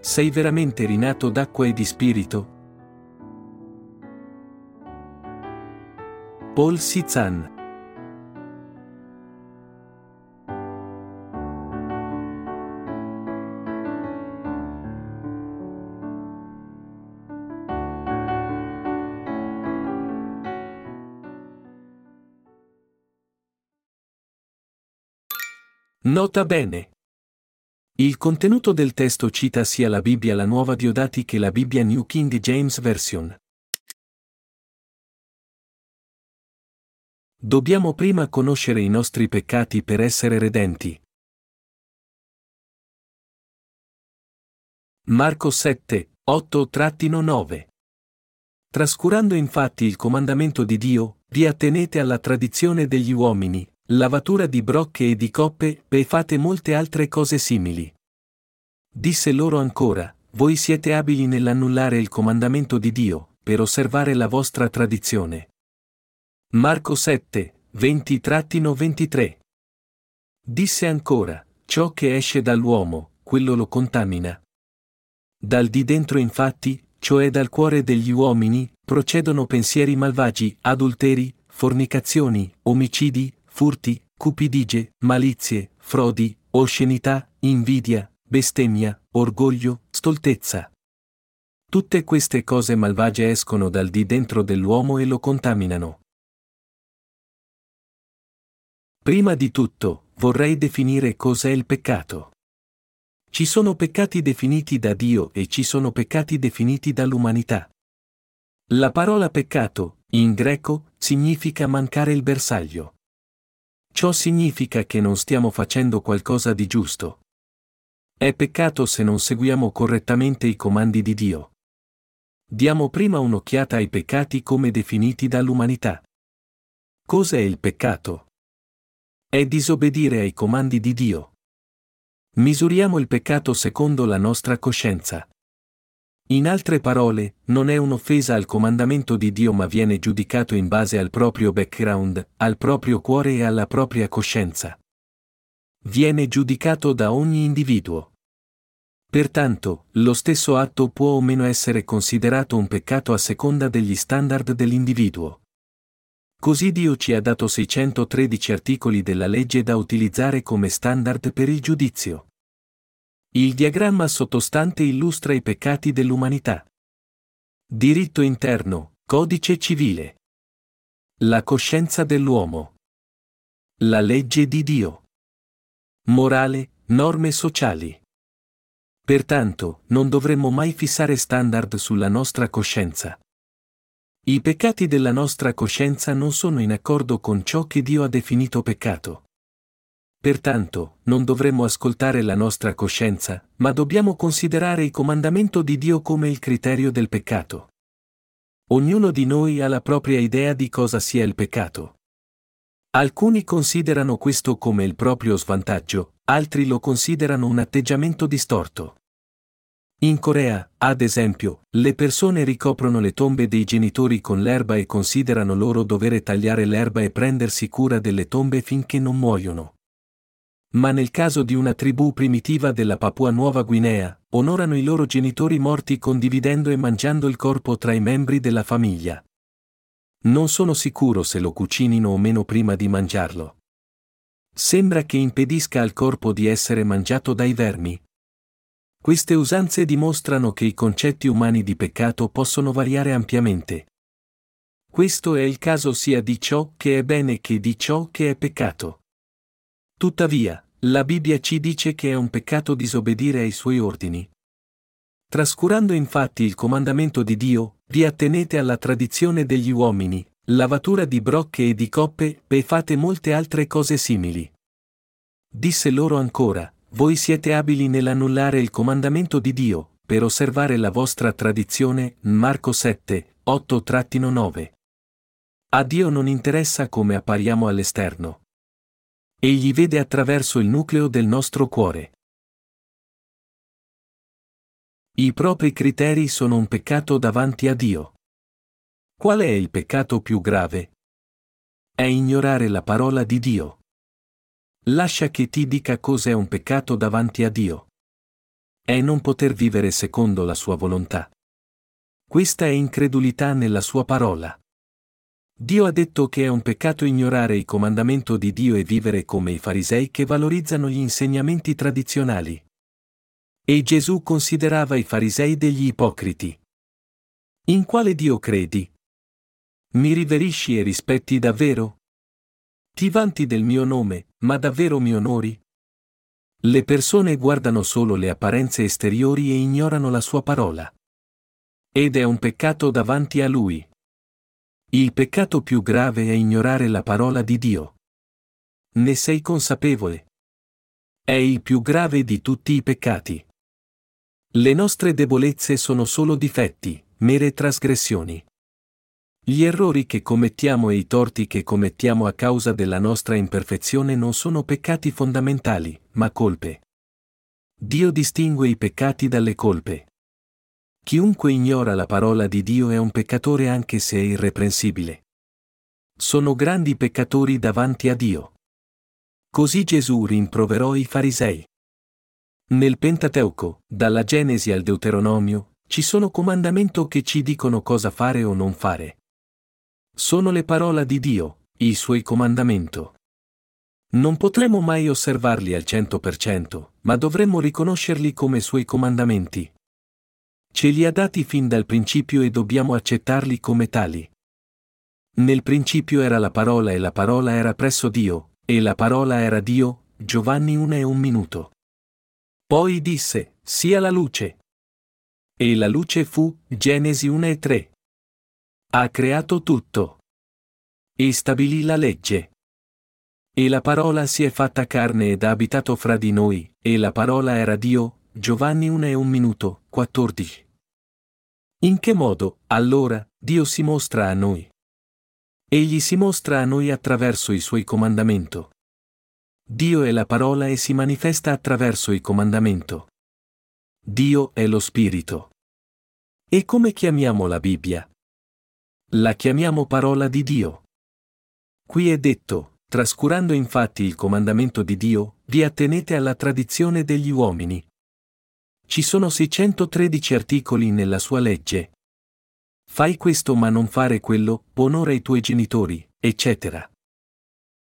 Sei veramente rinato d'acqua e di spirito? Paul Sizan Nota bene. Il contenuto del testo cita sia la Bibbia la Nuova Diodati che la Bibbia New King James Version. Dobbiamo prima conoscere i nostri peccati per essere redenti. Marco 7, 8-9 Trascurando infatti il comandamento di Dio, vi attenete alla tradizione degli uomini, lavatura di brocche e di coppe, e fate molte altre cose simili. Disse loro ancora, voi siete abili nell'annullare il comandamento di Dio, per osservare la vostra tradizione. Marco 7, 20-23. Disse ancora, ciò che esce dall'uomo, quello lo contamina. Dal di dentro infatti, cioè dal cuore degli uomini, procedono pensieri malvagi, adulteri, fornicazioni, omicidi, furti, cupidigie, malizie, frodi, oscenità, invidia, bestemmia, orgoglio, stoltezza. Tutte queste cose malvagie escono dal di dentro dell'uomo e lo contaminano. Prima di tutto, vorrei definire cos'è il peccato. Ci sono peccati definiti da Dio e ci sono peccati definiti dall'umanità. La parola peccato, in greco, significa mancare il bersaglio. Ciò significa che non stiamo facendo qualcosa di giusto. È peccato se non seguiamo correttamente i comandi di Dio. Diamo prima un'occhiata ai peccati come definiti dall'umanità. Cos'è il peccato? È disobbedire ai comandi di Dio. Misuriamo il peccato secondo la nostra coscienza. In altre parole, non è un'offesa al comandamento di Dio ma viene giudicato in base al proprio background, al proprio cuore e alla propria coscienza. Viene giudicato da ogni individuo. Pertanto, lo stesso atto può o meno essere considerato un peccato a seconda degli standard dell'individuo. Così Dio ci ha dato 613 articoli della legge da utilizzare come standard per il giudizio. Il diagramma sottostante illustra i peccati dell'umanità. Diritto interno, codice civile. La coscienza dell'uomo. La legge di Dio. Morale, norme sociali. Pertanto, non dovremmo mai fissare standard sulla nostra coscienza. I peccati della nostra coscienza non sono in accordo con ciò che Dio ha definito peccato. Pertanto, non dovremmo ascoltare la nostra coscienza, ma dobbiamo considerare il comandamento di Dio come il criterio del peccato. Ognuno di noi ha la propria idea di cosa sia il peccato. Alcuni considerano questo come il proprio svantaggio, altri lo considerano un atteggiamento distorto. In Corea, ad esempio, le persone ricoprono le tombe dei genitori con l'erba e considerano loro dover tagliare l'erba e prendersi cura delle tombe finché non muoiono. Ma nel caso di una tribù primitiva della Papua Nuova Guinea, onorano i loro genitori morti condividendo e mangiando il corpo tra i membri della famiglia. Non sono sicuro se lo cucinino o meno prima di mangiarlo. Sembra che impedisca al corpo di essere mangiato dai vermi. Queste usanze dimostrano che i concetti umani di peccato possono variare ampiamente. Questo è il caso sia di ciò che è bene che di ciò che è peccato. Tuttavia, la Bibbia ci dice che è un peccato disobbedire ai suoi ordini. Trascurando infatti il comandamento di Dio, vi attenete alla tradizione degli uomini, lavatura di brocche e di coppe, e fate molte altre cose simili. Disse loro ancora, voi siete abili nell'annullare il comandamento di Dio, per osservare la vostra tradizione, Marco 7, 8-9. A Dio non interessa come appariamo all'esterno. Egli vede attraverso il nucleo del nostro cuore. I propri criteri sono un peccato davanti a Dio. Qual è il peccato più grave? È ignorare la parola di Dio. Lascia che ti dica cos'è un peccato davanti a Dio. è non poter vivere secondo la sua volontà. Questa è incredulità nella sua parola. Dio ha detto che è un peccato ignorare il comandamento di Dio e vivere come i farisei che valorizzano gli insegnamenti tradizionali. E Gesù considerava i farisei degli ipocriti. In quale Dio credi? Mi riverisci e rispetti davvero? Ti vanti del mio nome, ma davvero mi onori? Le persone guardano solo le apparenze esteriori e ignorano la sua parola. Ed è un peccato davanti a lui. Il peccato più grave è ignorare la parola di Dio. Ne sei consapevole? È il più grave di tutti i peccati. Le nostre debolezze sono solo difetti, mere trasgressioni. Gli errori che commettiamo e i torti che commettiamo a causa della nostra imperfezione non sono peccati fondamentali, ma colpe. Dio distingue i peccati dalle colpe. Chiunque ignora la parola di Dio è un peccatore anche se è irreprensibile. Sono grandi peccatori davanti a Dio. Così Gesù rimproverò i farisei. Nel Pentateuco, dalla Genesi al Deuteronomio, ci sono comandamenti che ci dicono cosa fare o non fare. Sono le parole di Dio, i suoi comandamenti. Non potremo mai osservarli al 100%, ma dovremmo riconoscerli come suoi comandamenti. Ce li ha dati fin dal principio e dobbiamo accettarli come tali. Nel principio era la parola e la parola era presso Dio, e la parola era Dio, Giovanni 1 e un minuto. Poi disse, sia la luce. E la luce fu, Genesi 1 e 3. Ha creato tutto. E stabilì la legge. E la parola si è fatta carne ed ha abitato fra di noi, e la parola era Dio, Giovanni 1 e un minuto, 14. In che modo, allora, Dio si mostra a noi? Egli si mostra a noi attraverso i suoi comandamenti. Dio è la parola e si manifesta attraverso il comandamento. Dio è lo Spirito. E come chiamiamo la Bibbia? La chiamiamo parola di Dio. Qui è detto, trascurando infatti il comandamento di Dio, vi attenete alla tradizione degli uomini. Ci sono 613 articoli nella sua legge. Fai questo ma non fare quello, onora i tuoi genitori, eccetera.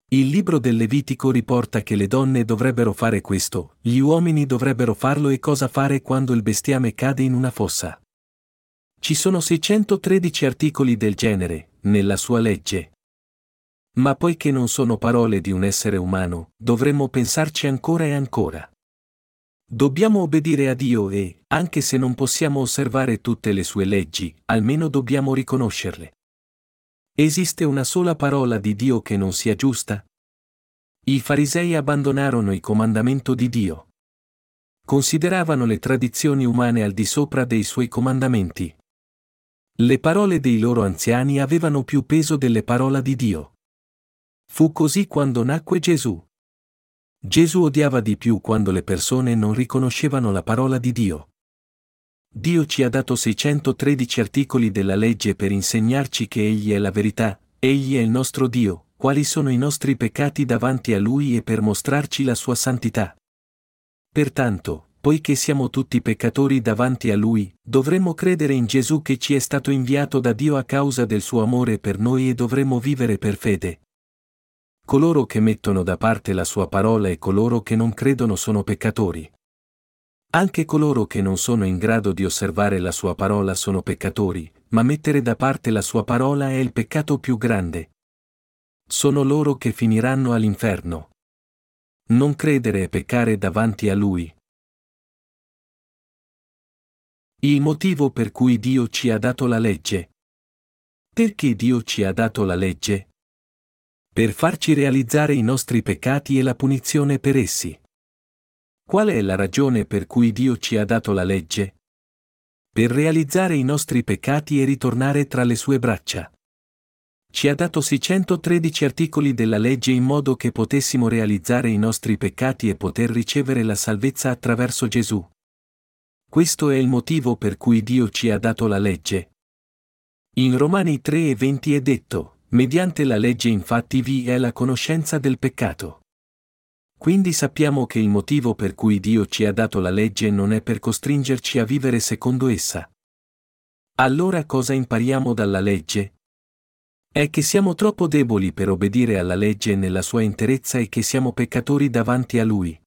Il libro del Levitico riporta che le donne dovrebbero fare questo, gli uomini dovrebbero farlo e cosa fare quando il bestiame cade in una fossa. Ci sono 613 articoli del genere, nella sua legge. Ma poiché non sono parole di un essere umano, dovremmo pensarci ancora e ancora. Dobbiamo obbedire a Dio e, anche se non possiamo osservare tutte le sue leggi, almeno dobbiamo riconoscerle. Esiste una sola parola di Dio che non sia giusta? I farisei abbandonarono il comandamento di Dio. Consideravano le tradizioni umane al di sopra dei suoi comandamenti. Le parole dei loro anziani avevano più peso delle parole di Dio. Fu così quando nacque Gesù. Gesù odiava di più quando le persone non riconoscevano la parola di Dio. Dio ci ha dato 613 articoli della legge per insegnarci che Egli è la verità, Egli è il nostro Dio, quali sono i nostri peccati davanti a Lui e per mostrarci la sua santità. Pertanto, poiché siamo tutti peccatori davanti a Lui, dovremmo credere in Gesù che ci è stato inviato da Dio a causa del suo amore per noi e dovremmo vivere per fede, coloro che mettono da parte la sua parola e coloro che non credono sono peccatori. Anche coloro che non sono in grado di osservare la sua parola sono peccatori, ma mettere da parte la sua parola è il peccato più grande. Sono loro che finiranno all'inferno. Non credere e peccare davanti a Lui. Il motivo per cui Dio ci ha dato la legge. Perché Dio ci ha dato la legge? Per farci realizzare i nostri peccati e la punizione per essi. Qual è la ragione per cui Dio ci ha dato la legge? Per realizzare i nostri peccati e ritornare tra le sue braccia. Ci ha dato 613 articoli della legge in modo che potessimo realizzare i nostri peccati e poter ricevere la salvezza attraverso Gesù. Questo è il motivo per cui Dio ci ha dato la legge. In Romani 3 e 20 è detto, Mediante la legge infatti vi è la conoscenza del peccato. Quindi sappiamo che il motivo per cui Dio ci ha dato la legge non è per costringerci a vivere secondo essa. Allora cosa impariamo dalla legge? È che siamo troppo deboli per obbedire alla legge nella sua interezza e che siamo peccatori davanti a Lui.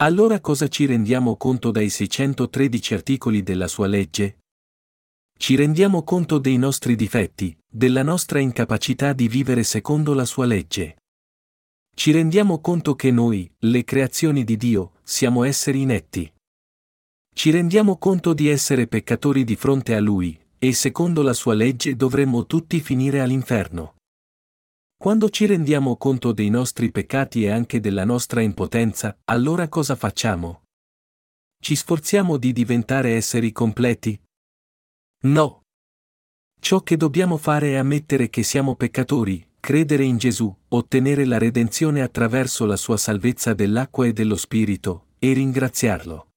Allora cosa ci rendiamo conto dai 613 articoli della sua legge? Ci rendiamo conto dei nostri difetti, della nostra incapacità di vivere secondo la sua legge. Ci rendiamo conto che noi, le creazioni di Dio, siamo esseri inetti. Ci rendiamo conto di essere peccatori di fronte a Lui, e secondo la sua legge dovremmo tutti finire all'inferno. Quando ci rendiamo conto dei nostri peccati e anche della nostra impotenza, allora cosa facciamo? Ci sforziamo di diventare esseri completi? No. Ciò che dobbiamo fare è ammettere che siamo peccatori, credere in Gesù, ottenere la redenzione attraverso la sua salvezza dell'acqua e dello Spirito, e ringraziarlo.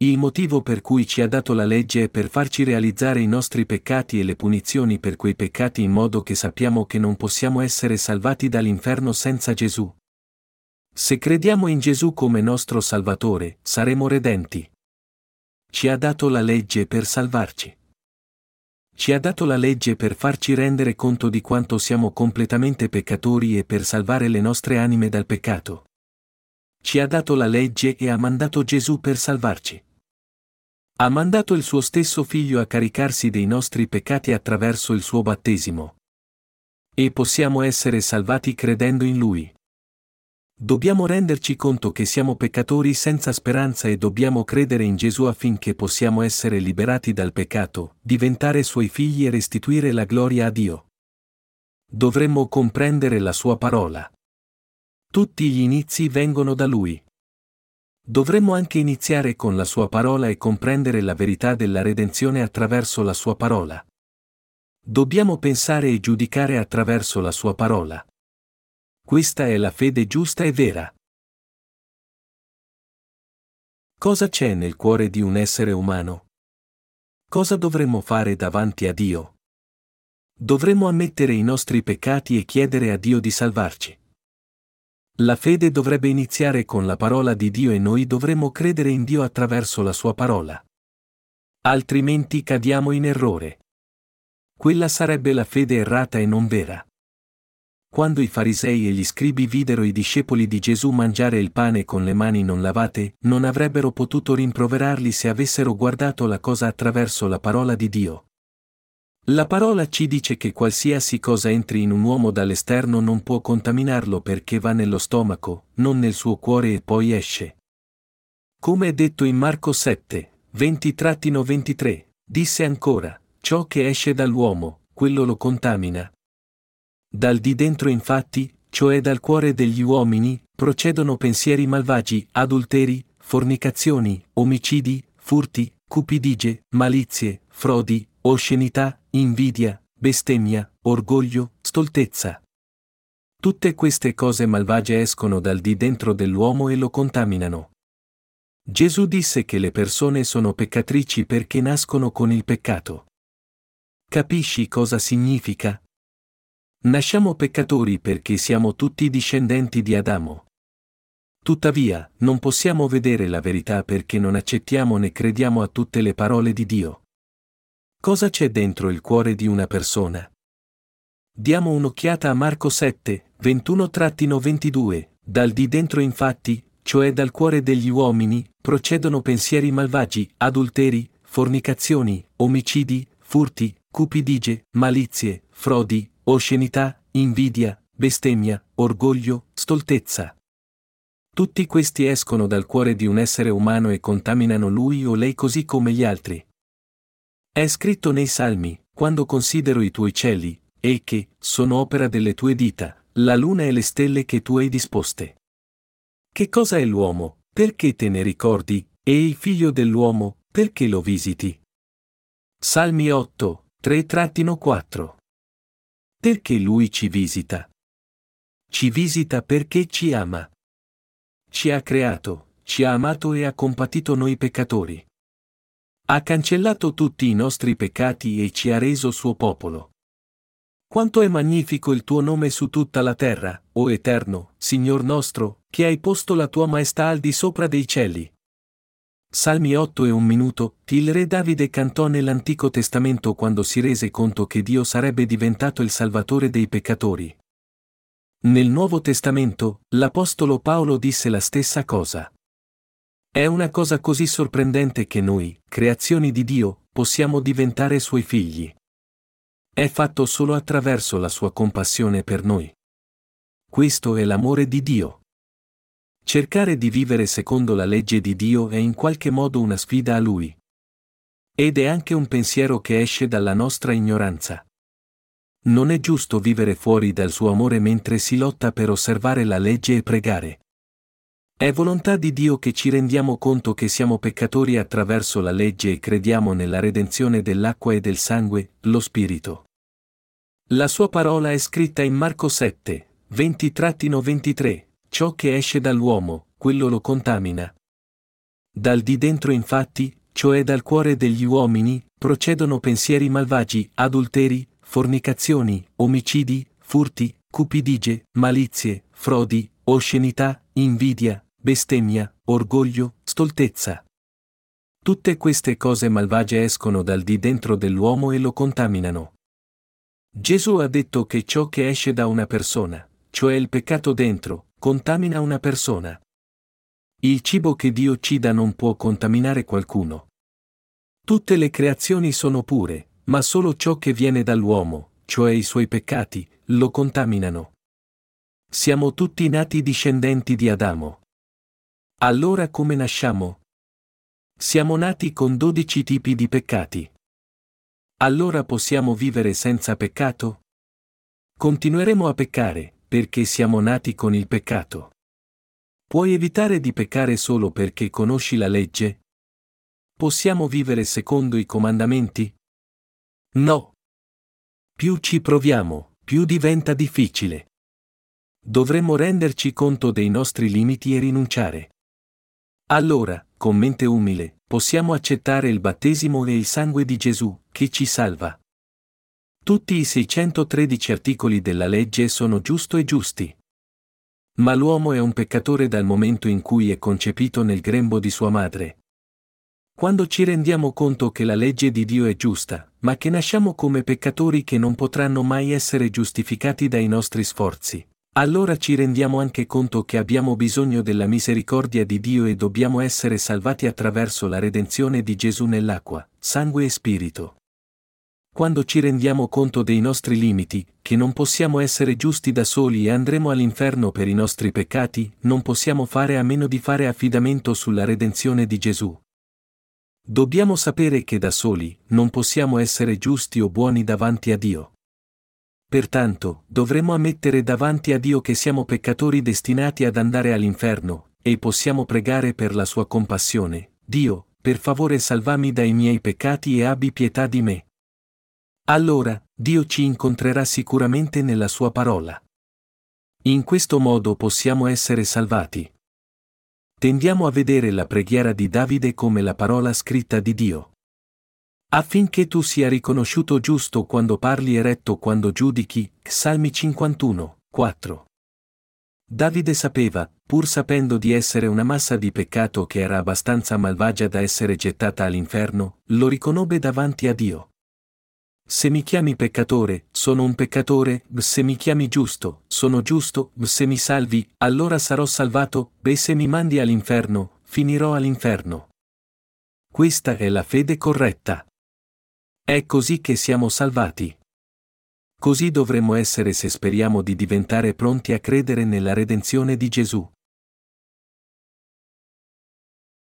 Il motivo per cui ci ha dato la legge è per farci realizzare i nostri peccati e le punizioni per quei peccati in modo che sappiamo che non possiamo essere salvati dall'inferno senza Gesù. Se crediamo in Gesù come nostro Salvatore, saremo redenti. Ci ha dato la legge per salvarci. Ci ha dato la legge per farci rendere conto di quanto siamo completamente peccatori e per salvare le nostre anime dal peccato. Ci ha dato la legge e ha mandato Gesù per salvarci. Ha mandato il suo stesso figlio a caricarsi dei nostri peccati attraverso il suo battesimo. E possiamo essere salvati credendo in lui. Dobbiamo renderci conto che siamo peccatori senza speranza e dobbiamo credere in Gesù affinché possiamo essere liberati dal peccato, diventare suoi figli e restituire la gloria a Dio. Dovremmo comprendere la sua parola. Tutti gli inizi vengono da Lui. Dovremmo anche iniziare con la sua parola e comprendere la verità della redenzione attraverso la sua parola. Dobbiamo pensare e giudicare attraverso la sua parola. Questa è la fede giusta e vera. Cosa c'è nel cuore di un essere umano? Cosa dovremmo fare davanti a Dio? Dovremmo ammettere i nostri peccati e chiedere a Dio di salvarci. La fede dovrebbe iniziare con la parola di Dio e noi dovremmo credere in Dio attraverso la sua parola. Altrimenti cadiamo in errore. Quella sarebbe la fede errata e non vera. Quando i farisei e gli scribi videro i discepoli di Gesù mangiare il pane con le mani non lavate, non avrebbero potuto rimproverarli se avessero guardato la cosa attraverso la parola di Dio. La parola ci dice che qualsiasi cosa entri in un uomo dall'esterno non può contaminarlo perché va nello stomaco, non nel suo cuore e poi esce. Come è detto in Marco 7, 20-23, disse ancora, ciò che esce dall'uomo, quello lo contamina, dal di dentro infatti, cioè dal cuore degli uomini, procedono pensieri malvagi, adulteri, fornicazioni, omicidi, furti, cupidigie, malizie, frodi, oscenità, invidia, bestemmia, orgoglio, stoltezza. Tutte queste cose malvagie escono dal di dentro dell'uomo e lo contaminano. Gesù disse che le persone sono peccatrici perché nascono con il peccato. Capisci cosa significa? Nasciamo peccatori perché siamo tutti discendenti di Adamo. Tuttavia, non possiamo vedere la verità perché non accettiamo né crediamo a tutte le parole di Dio. Cosa c'è dentro il cuore di una persona? Diamo un'occhiata a Marco 7, 21-22, dal di dentro infatti, cioè dal cuore degli uomini, procedono pensieri malvagi, adulteri, fornicazioni, omicidi, furti, cupidigie, malizie, frodi, oscenità, invidia, bestemmia, orgoglio, stoltezza. Tutti questi escono dal cuore di un essere umano e contaminano lui o lei così come gli altri. È scritto nei Salmi, quando considero i tuoi cieli, e che, sono opera delle tue dita, la luna e le stelle che tu hai disposte. Che cosa è l'uomo, perché te ne ricordi, e il figlio dell'uomo, perché lo visiti? Salmi 8, 3-4 perché Lui ci visita? Ci visita perché ci ama. Ci ha creato, ci ha amato e ha compatito noi peccatori. Ha cancellato tutti i nostri peccati e ci ha reso suo popolo. Quanto è magnifico il tuo nome su tutta la terra, o Eterno, Signor nostro, che hai posto la tua maestà al di sopra dei cieli. Salmi 8 e un minuto, il re Davide cantò nell'Antico Testamento quando si rese conto che Dio sarebbe diventato il Salvatore dei peccatori. Nel Nuovo Testamento, l'Apostolo Paolo disse la stessa cosa. È una cosa così sorprendente che noi, creazioni di Dio, possiamo diventare suoi figli. È fatto solo attraverso la sua compassione per noi. Questo è l'amore di Dio. Cercare di vivere secondo la legge di Dio è in qualche modo una sfida a Lui. Ed è anche un pensiero che esce dalla nostra ignoranza. Non è giusto vivere fuori dal suo amore mentre si lotta per osservare la legge e pregare. È volontà di Dio che ci rendiamo conto che siamo peccatori attraverso la legge e crediamo nella redenzione dell'acqua e del sangue, lo Spirito. La sua parola è scritta in Marco 7, 20-23, ciò che esce dall'uomo, quello lo contamina. Dal di dentro infatti, cioè dal cuore degli uomini, procedono pensieri malvagi, adulteri, fornicazioni, omicidi, furti, cupidigie, malizie, frodi, oscenità, invidia, bestemmia, orgoglio, stoltezza. Tutte queste cose malvagie escono dal di dentro dell'uomo e lo contaminano. Gesù ha detto che ciò che esce da una persona, cioè il peccato dentro, contamina una persona. Il cibo che Dio ci dà non può contaminare qualcuno. Tutte le creazioni sono pure, ma solo ciò che viene dall'uomo, cioè i suoi peccati, lo contaminano. Siamo tutti nati discendenti di Adamo. Allora come nasciamo? Siamo nati con dodici tipi di peccati. Allora possiamo vivere senza peccato? Continueremo a peccare, perché siamo nati con il peccato. Puoi evitare di peccare solo perché conosci la legge? Possiamo vivere secondo i comandamenti? No. Più ci proviamo, più diventa difficile. Dovremmo renderci conto dei nostri limiti e rinunciare. Allora, con mente umile, possiamo accettare il battesimo e il sangue di Gesù, che ci salva. Tutti i 613 articoli della legge sono giusto e giusti. Ma l'uomo è un peccatore dal momento in cui è concepito nel grembo di sua madre. Quando ci rendiamo conto che la legge di Dio è giusta, ma che nasciamo come peccatori che non potranno mai essere giustificati dai nostri sforzi, allora ci rendiamo anche conto che abbiamo bisogno della misericordia di Dio e dobbiamo essere salvati attraverso la redenzione di Gesù nell'acqua, sangue e spirito. Quando ci rendiamo conto dei nostri limiti, che non possiamo essere giusti da soli e andremo all'inferno per i nostri peccati, non possiamo fare a meno di fare affidamento sulla redenzione di Gesù. Dobbiamo sapere che da soli non possiamo essere giusti o buoni davanti a Dio. Pertanto, dovremo ammettere davanti a Dio che siamo peccatori destinati ad andare all'inferno, e possiamo pregare per la sua compassione. Dio, per favore salvami dai miei peccati e abbi pietà di me. Allora, Dio ci incontrerà sicuramente nella sua parola. In questo modo possiamo essere salvati. Tendiamo a vedere la preghiera di Davide come la parola scritta di Dio. Affinché tu sia riconosciuto giusto quando parli e retto quando giudichi, Salmi 51, 4. Davide sapeva, pur sapendo di essere una massa di peccato che era abbastanza malvagia da essere gettata all'inferno, lo riconobbe davanti a Dio. Se mi chiami peccatore, sono un peccatore, se mi chiami giusto, sono giusto, se mi salvi, allora sarò salvato, e se mi mandi all'inferno, finirò all'inferno. Questa è la fede corretta. È così che siamo salvati. Così dovremmo essere se speriamo di diventare pronti a credere nella redenzione di Gesù.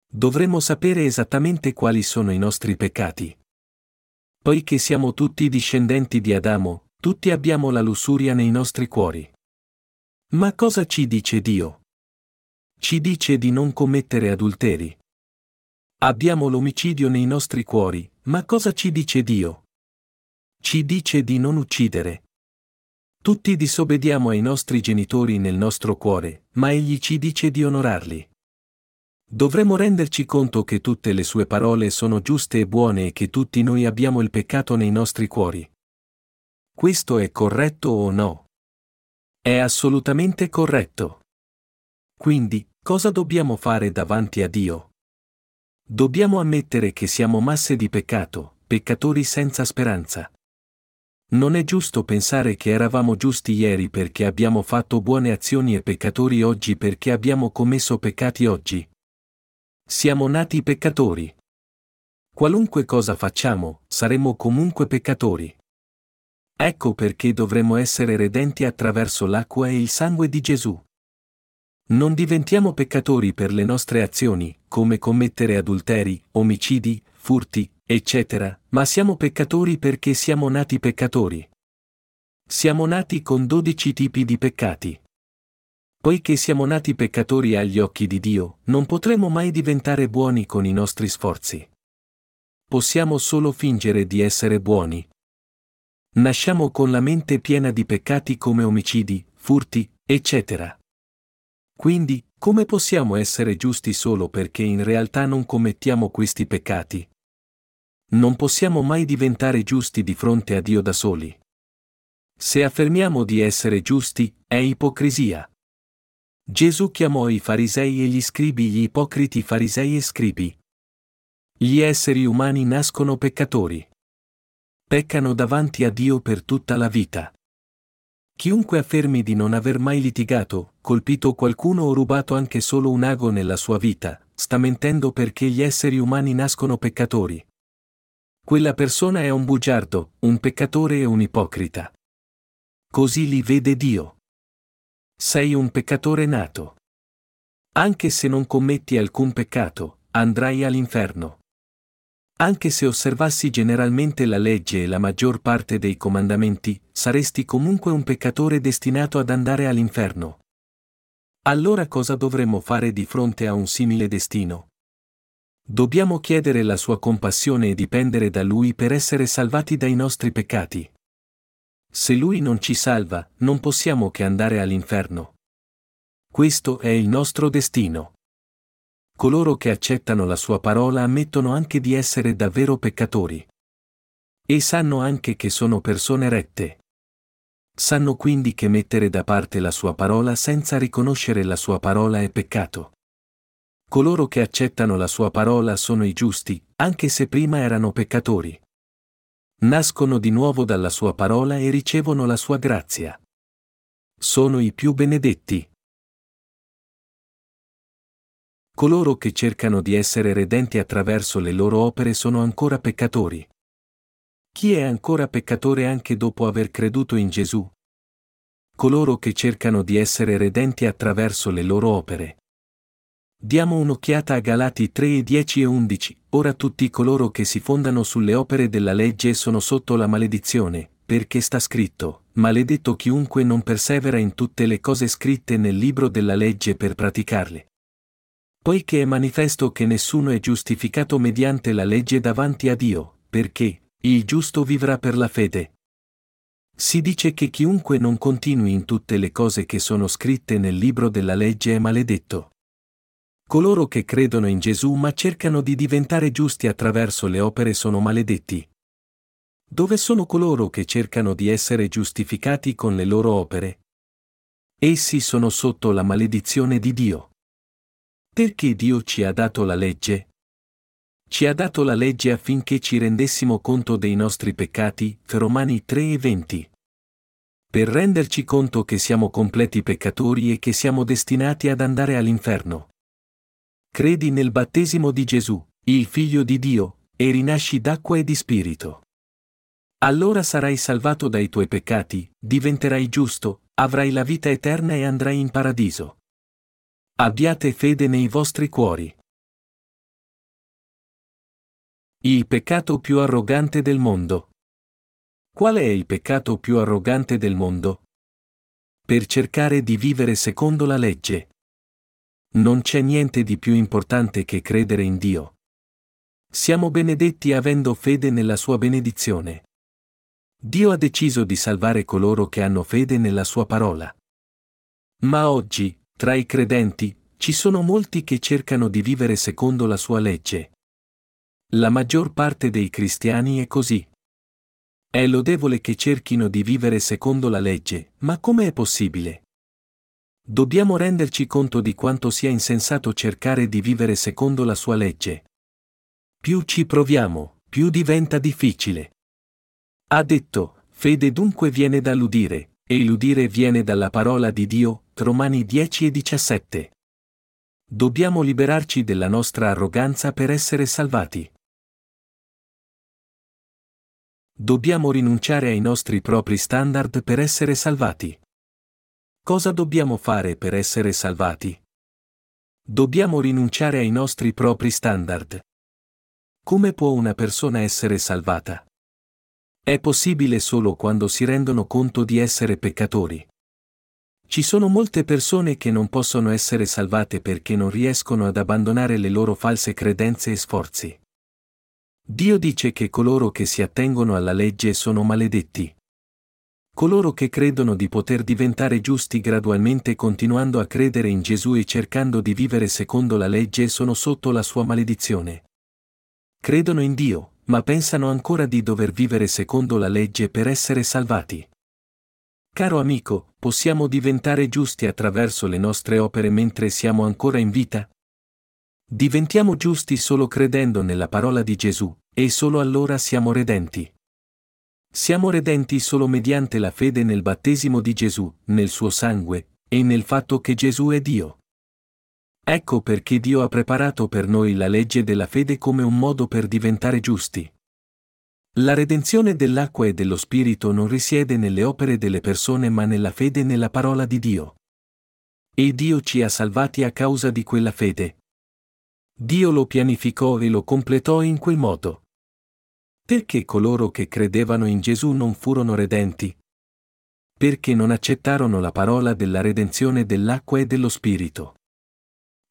Dovremmo sapere esattamente quali sono i nostri peccati. Poiché siamo tutti discendenti di Adamo, tutti abbiamo la lussuria nei nostri cuori. Ma cosa ci dice Dio? Ci dice di non commettere adulteri. Abbiamo l'omicidio nei nostri cuori, ma cosa ci dice Dio? Ci dice di non uccidere. Tutti disobbediamo ai nostri genitori nel nostro cuore, ma Egli ci dice di onorarli. Dovremmo renderci conto che tutte le sue parole sono giuste e buone e che tutti noi abbiamo il peccato nei nostri cuori. Questo è corretto o no? È assolutamente corretto. Quindi, cosa dobbiamo fare davanti a Dio? Dobbiamo ammettere che siamo masse di peccato, peccatori senza speranza. Non è giusto pensare che eravamo giusti ieri perché abbiamo fatto buone azioni e peccatori oggi perché abbiamo commesso peccati oggi. Siamo nati peccatori. Qualunque cosa facciamo, saremo comunque peccatori. Ecco perché dovremmo essere redenti attraverso l'acqua e il sangue di Gesù. Non diventiamo peccatori per le nostre azioni, come commettere adulteri, omicidi, furti, eccetera, ma siamo peccatori perché siamo nati peccatori. Siamo nati con dodici tipi di peccati. Poiché siamo nati peccatori agli occhi di Dio, non potremo mai diventare buoni con i nostri sforzi. Possiamo solo fingere di essere buoni, Nasciamo con la mente piena di peccati come omicidi, furti, eccetera. Quindi, come possiamo essere giusti solo perché in realtà non commettiamo questi peccati? Non possiamo mai diventare giusti di fronte a Dio da soli. Se affermiamo di essere giusti, è ipocrisia. Gesù chiamò i farisei e gli scribi gli ipocriti farisei e scribi. Gli esseri umani nascono peccatori peccano davanti a Dio per tutta la vita. Chiunque affermi di non aver mai litigato, colpito qualcuno o rubato anche solo un ago nella sua vita, sta mentendo perché gli esseri umani nascono peccatori. Quella persona è un bugiardo, un peccatore e un ipocrita. Così li vede Dio. Sei un peccatore nato. Anche se non commetti alcun peccato, andrai all'inferno. Anche se osservassi generalmente la legge e la maggior parte dei comandamenti, saresti comunque un peccatore destinato ad andare all'inferno. Allora cosa dovremmo fare di fronte a un simile destino? Dobbiamo chiedere la sua compassione e dipendere da Lui per essere salvati dai nostri peccati. Se Lui non ci salva, non possiamo che andare all'inferno. Questo è il nostro destino coloro che accettano la sua parola ammettono anche di essere davvero peccatori. E sanno anche che sono persone rette. Sanno quindi che mettere da parte la sua parola senza riconoscere la sua parola è peccato. Coloro che accettano la sua parola sono i giusti, anche se prima erano peccatori. Nascono di nuovo dalla sua parola e ricevono la sua grazia. Sono i più benedetti. coloro che cercano di essere redenti attraverso le loro opere sono ancora peccatori. Chi è ancora peccatore anche dopo aver creduto in Gesù? Coloro che cercano di essere redenti attraverso le loro opere. Diamo un'occhiata a Galati 3 10 e 11. Ora tutti coloro che si fondano sulle opere della legge sono sotto la maledizione, perché sta scritto, maledetto chiunque non persevera in tutte le cose scritte nel libro della legge per praticarle poiché è manifesto che nessuno è giustificato mediante la legge davanti a Dio, perché, il giusto vivrà per la fede. Si dice che chiunque non continui in tutte le cose che sono scritte nel libro della legge è maledetto. Coloro che credono in Gesù ma cercano di diventare giusti attraverso le opere sono maledetti. Dove sono coloro che cercano di essere giustificati con le loro opere? Essi sono sotto la maledizione di Dio. Perché Dio ci ha dato la legge? Ci ha dato la legge affinché ci rendessimo conto dei nostri peccati, Romani 3 e 20. Per renderci conto che siamo completi peccatori e che siamo destinati ad andare all'inferno. Credi nel battesimo di Gesù, il Figlio di Dio, e rinasci d'acqua e di spirito. Allora sarai salvato dai tuoi peccati, diventerai giusto, avrai la vita eterna e andrai in paradiso. Abbiate fede nei vostri cuori. Il peccato più arrogante del mondo. Qual è il peccato più arrogante del mondo? Per cercare di vivere secondo la legge. Non c'è niente di più importante che credere in Dio. Siamo benedetti avendo fede nella sua benedizione. Dio ha deciso di salvare coloro che hanno fede nella sua parola. Ma oggi, tra i credenti, ci sono molti che cercano di vivere secondo la sua legge. La maggior parte dei cristiani è così. È lodevole che cerchino di vivere secondo la legge, ma come è possibile? Dobbiamo renderci conto di quanto sia insensato cercare di vivere secondo la sua legge. Più ci proviamo, più diventa difficile. Ha detto, fede dunque viene dall'udire, e l'udire viene dalla parola di Dio, Romani 10 e 17. Dobbiamo liberarci della nostra arroganza per essere salvati. Dobbiamo rinunciare ai nostri propri standard per essere salvati. Cosa dobbiamo fare per essere salvati? Dobbiamo rinunciare ai nostri propri standard. Come può una persona essere salvata? È possibile solo quando si rendono conto di essere peccatori. Ci sono molte persone che non possono essere salvate perché non riescono ad abbandonare le loro false credenze e sforzi. Dio dice che coloro che si attengono alla legge sono maledetti. Coloro che credono di poter diventare giusti gradualmente continuando a credere in Gesù e cercando di vivere secondo la legge sono sotto la sua maledizione. Credono in Dio, ma pensano ancora di dover vivere secondo la legge per essere salvati. Caro amico, possiamo diventare giusti attraverso le nostre opere mentre siamo ancora in vita? Diventiamo giusti solo credendo nella parola di Gesù, e solo allora siamo redenti. Siamo redenti solo mediante la fede nel battesimo di Gesù, nel suo sangue, e nel fatto che Gesù è Dio. Ecco perché Dio ha preparato per noi la legge della fede come un modo per diventare giusti. La redenzione dell'acqua e dello Spirito non risiede nelle opere delle persone ma nella fede nella parola di Dio. E Dio ci ha salvati a causa di quella fede. Dio lo pianificò e lo completò in quel modo. Perché coloro che credevano in Gesù non furono redenti? Perché non accettarono la parola della redenzione dell'acqua e dello Spirito.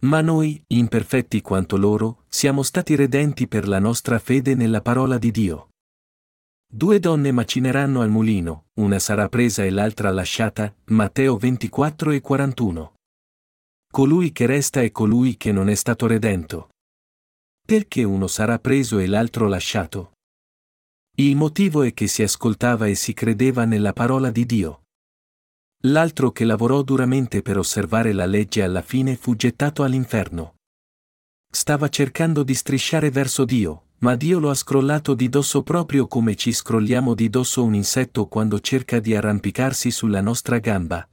Ma noi, imperfetti quanto loro, siamo stati redenti per la nostra fede nella parola di Dio. Due donne macineranno al mulino, una sarà presa e l'altra lasciata, Matteo 24 e 41. Colui che resta è colui che non è stato redento. Perché uno sarà preso e l'altro lasciato? Il motivo è che si ascoltava e si credeva nella parola di Dio. L'altro che lavorò duramente per osservare la legge alla fine fu gettato all'inferno. Stava cercando di strisciare verso Dio, ma Dio lo ha scrollato di dosso proprio come ci scrolliamo di dosso un insetto quando cerca di arrampicarsi sulla nostra gamba.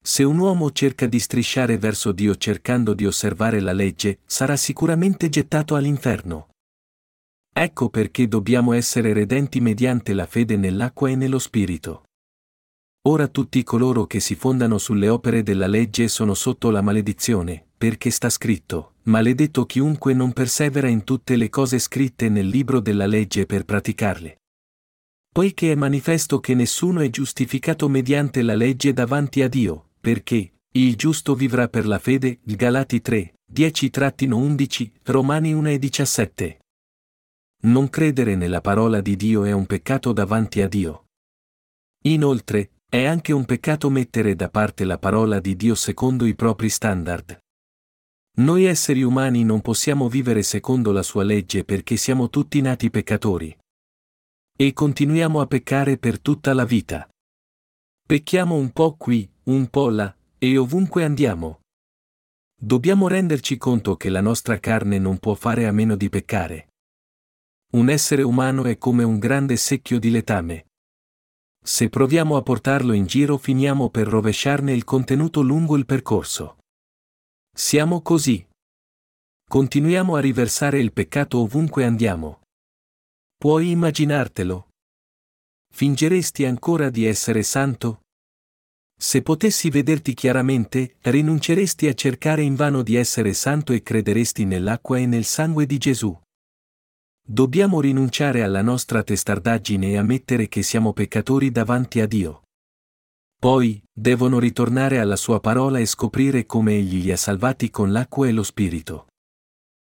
Se un uomo cerca di strisciare verso Dio cercando di osservare la legge, sarà sicuramente gettato all'inferno. Ecco perché dobbiamo essere redenti mediante la fede nell'acqua e nello Spirito. Ora tutti coloro che si fondano sulle opere della legge sono sotto la maledizione, perché sta scritto, maledetto chiunque non persevera in tutte le cose scritte nel libro della legge per praticarle. Poiché è manifesto che nessuno è giustificato mediante la legge davanti a Dio, perché, il giusto vivrà per la fede, Galati 3, 10-11, Romani 1 e 17. Non credere nella parola di Dio è un peccato davanti a Dio. Inoltre, è anche un peccato mettere da parte la parola di Dio secondo i propri standard. Noi esseri umani non possiamo vivere secondo la sua legge perché siamo tutti nati peccatori. E continuiamo a peccare per tutta la vita. Pecchiamo un po' qui, un po' là, e ovunque andiamo. Dobbiamo renderci conto che la nostra carne non può fare a meno di peccare. Un essere umano è come un grande secchio di letame. Se proviamo a portarlo in giro finiamo per rovesciarne il contenuto lungo il percorso. Siamo così. Continuiamo a riversare il peccato ovunque andiamo. Puoi immaginartelo? Fingeresti ancora di essere santo? Se potessi vederti chiaramente, rinunceresti a cercare invano di essere santo e crederesti nell'acqua e nel sangue di Gesù. Dobbiamo rinunciare alla nostra testardaggine e ammettere che siamo peccatori davanti a Dio. Poi, devono ritornare alla sua parola e scoprire come Egli li ha salvati con l'acqua e lo Spirito.